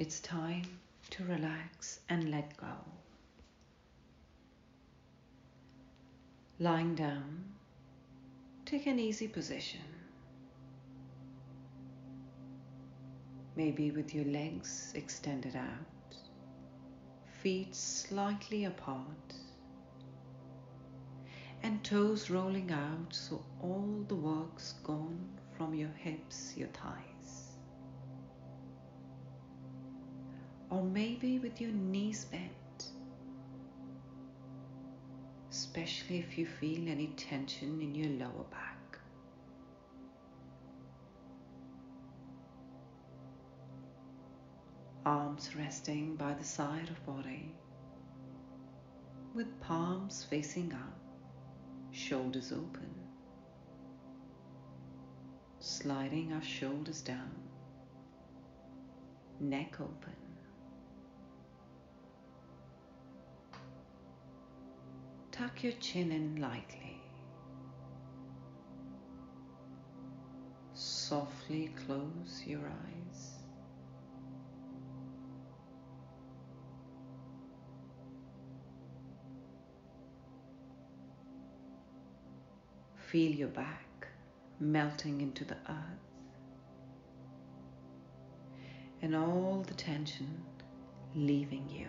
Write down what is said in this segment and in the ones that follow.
It's time to relax and let go. Lying down, take an easy position. Maybe with your legs extended out, feet slightly apart, and toes rolling out so all the work's gone from your hips, your thighs. Or maybe with your knees bent, especially if you feel any tension in your lower back. Arms resting by the side of body. With palms facing up. Shoulders open, sliding our shoulders down, neck open. Tuck your chin in lightly. Softly close your eyes. Feel your back melting into the earth and all the tension leaving you.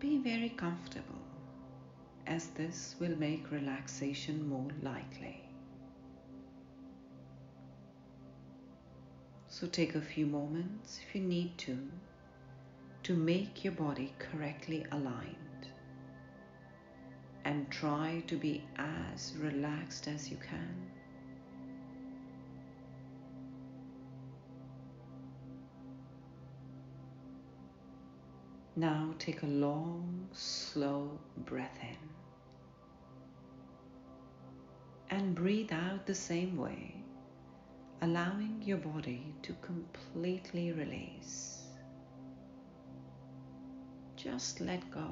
Be very comfortable as this will make relaxation more likely. So take a few moments if you need to to make your body correctly aligned and try to be as relaxed as you can. Now take a long, slow breath in and breathe out the same way, allowing your body to completely release. Just let go.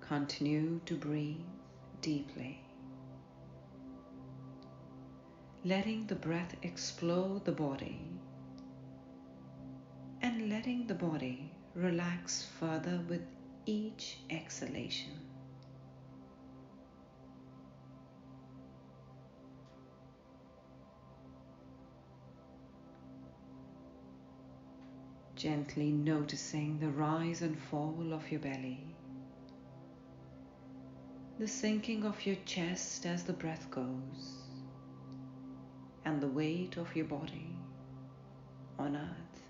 Continue to breathe deeply, letting the breath explode the body and letting the body relax further with each exhalation. Gently noticing the rise and fall of your belly the sinking of your chest as the breath goes, and the weight of your body on earth.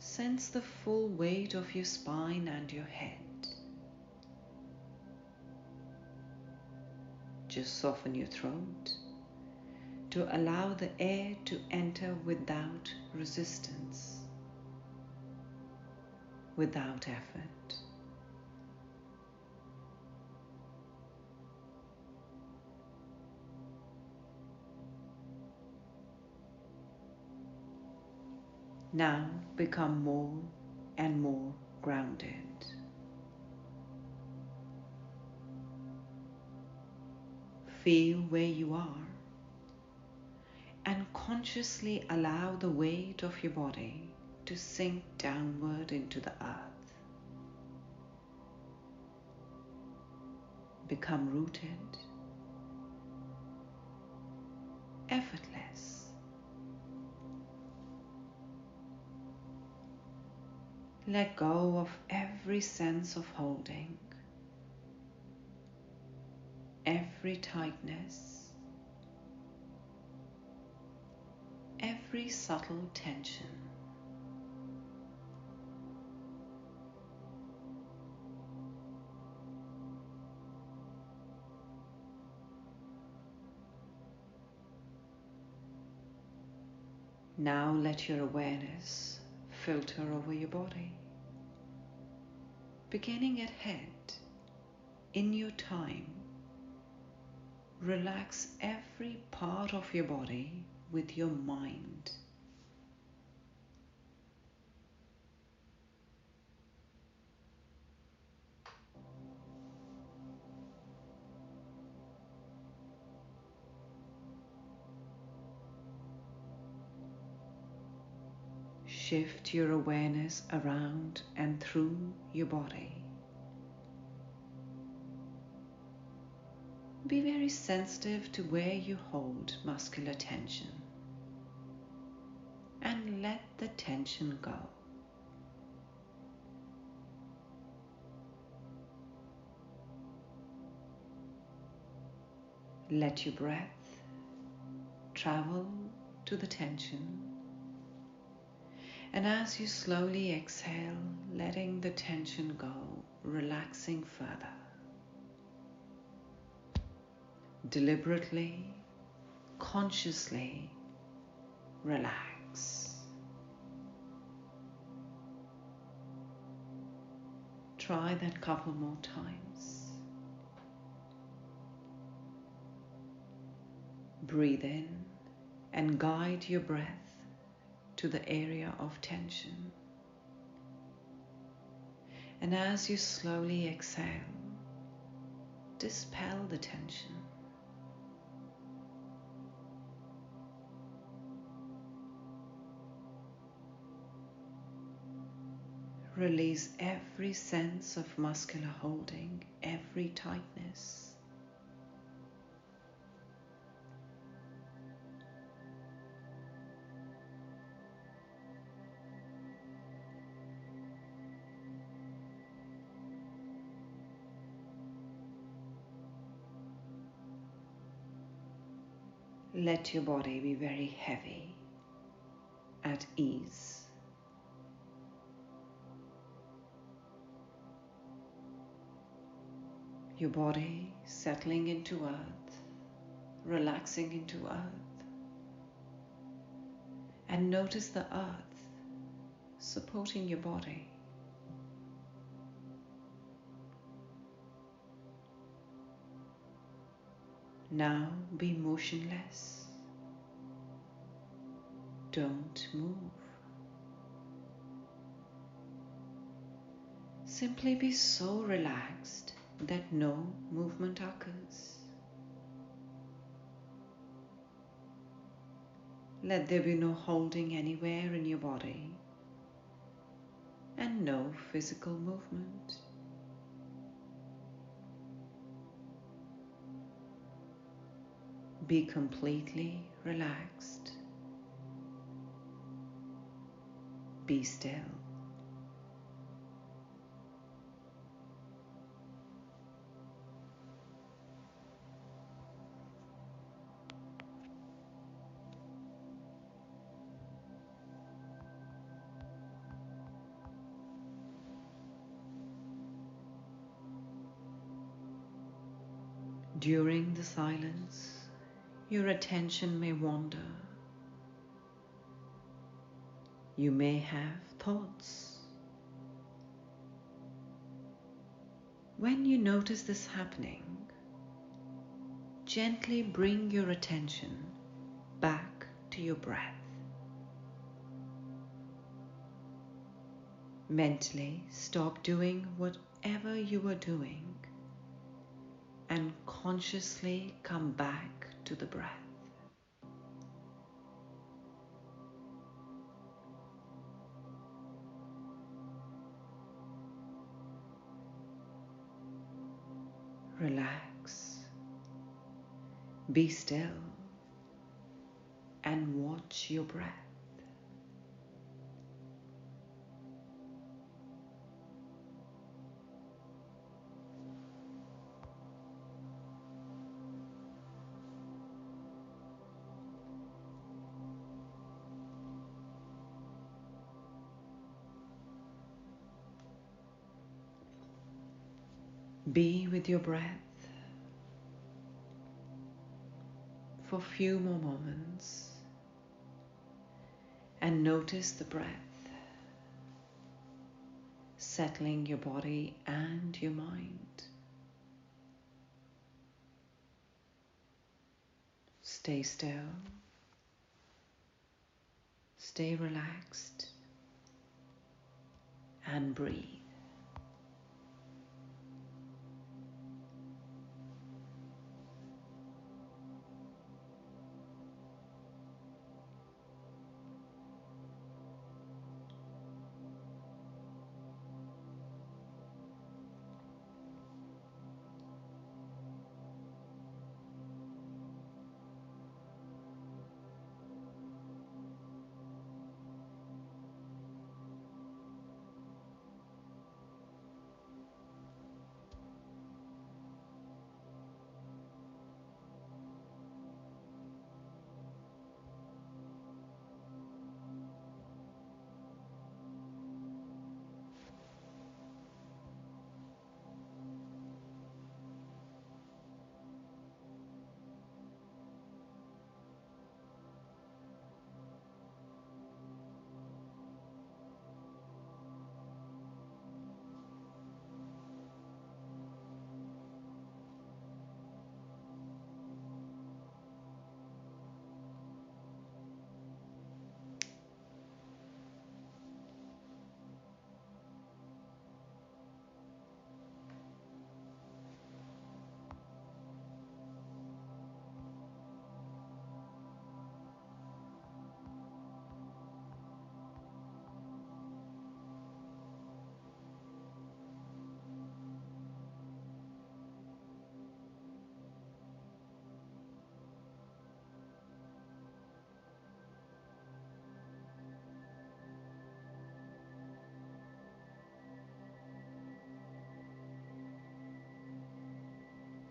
Sense the full weight of your spine and your head. Just soften your throat to allow the air to enter without resistance without effort. Now become more and more grounded. Feel where you are and consciously allow the weight of your body to sink downward into the earth. Become rooted, effortless. Let go of every sense of holding, every tightness, every subtle tension. Now let your awareness filter over your body, beginning at head. In your time, relax every part of your body with your mind shift your awareness around and through your body. Be very sensitive to where you hold muscular tension and let the tension go. Let your breath travel to the tension. And as you slowly exhale, letting the tension go, relaxing further. Deliberately, consciously relax. Try that couple more times. Breathe in and guide your breath to the area of tension. And as you slowly exhale, dispel the tension. Release every sense of muscular holding, every tightness. Let your body be very heavy, at ease. your body settling into earth, relaxing into earth. And notice the earth supporting your body. Now be motionless. Don't move. Simply be so relaxed that no movement occurs. Let there be no holding anywhere in your body and no physical movement. Be completely relaxed. Be still. During the silence, your attention may wander. You may have thoughts. When you notice this happening, gently bring your attention back to your breath. Mentally stop doing whatever you are doing and consciously come back to the breath. Relax, be still, and watch your breath. Be with your breath for a few more moments and notice the breath settling your body and your mind. Stay still, stay relaxed, and breathe.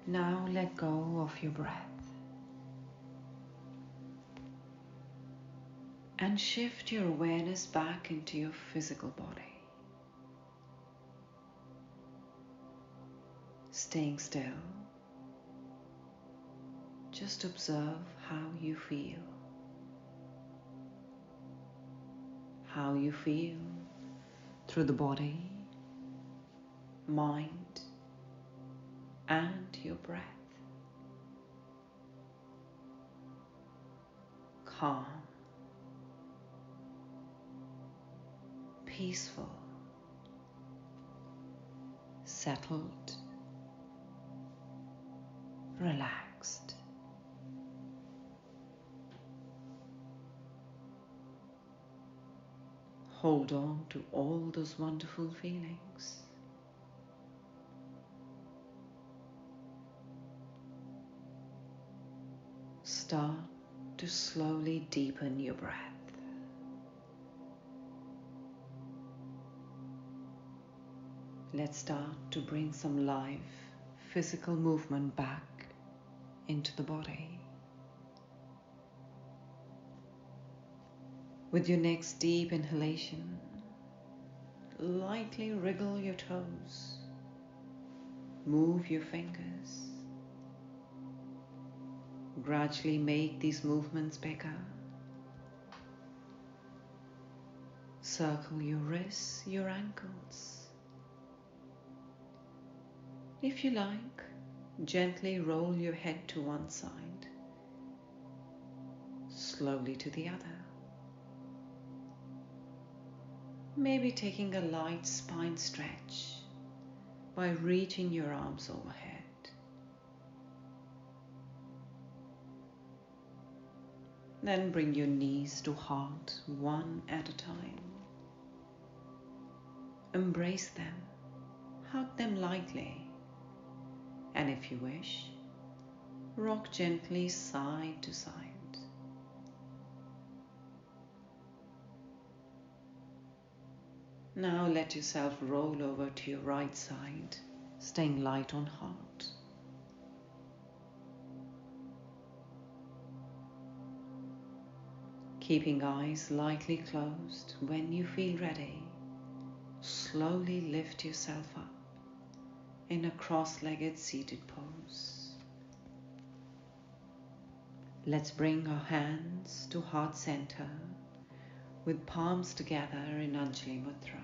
Now let go of your breath and shift your awareness back into your physical body. Staying still, just observe how you feel. How you feel through the body, mind, and your breath. Calm, peaceful, settled, relaxed. Hold on to all those wonderful feelings. Start to slowly deepen your breath. Let's start to bring some life, physical movement back into the body. With your next deep inhalation, lightly wriggle your toes, move your fingers. Gradually make these movements bigger. Circle your wrists, your ankles. If you like, gently roll your head to one side, slowly to the other. Maybe taking a light spine stretch by reaching your arms overhead. Then bring your knees to heart one at a time. Embrace them, hug them lightly, and if you wish, rock gently side to side. Now let yourself roll over to your right side, staying light on heart. Keeping eyes lightly closed when you feel ready, slowly lift yourself up in a cross legged seated pose. Let's bring our hands to heart center with palms together in Anjali Mudra.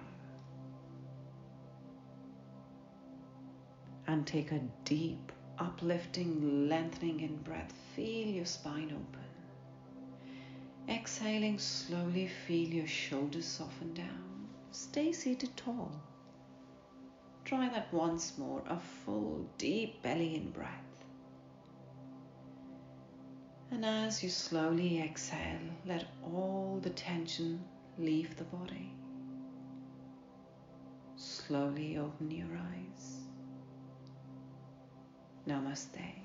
And take a deep, uplifting, lengthening in breath. Feel your spine open. Exhaling slowly, feel your shoulders soften down. Stay seated tall. Try that once more, a full, deep belly in breath. And as you slowly exhale, let all the tension leave the body. Slowly open your eyes. Namaste.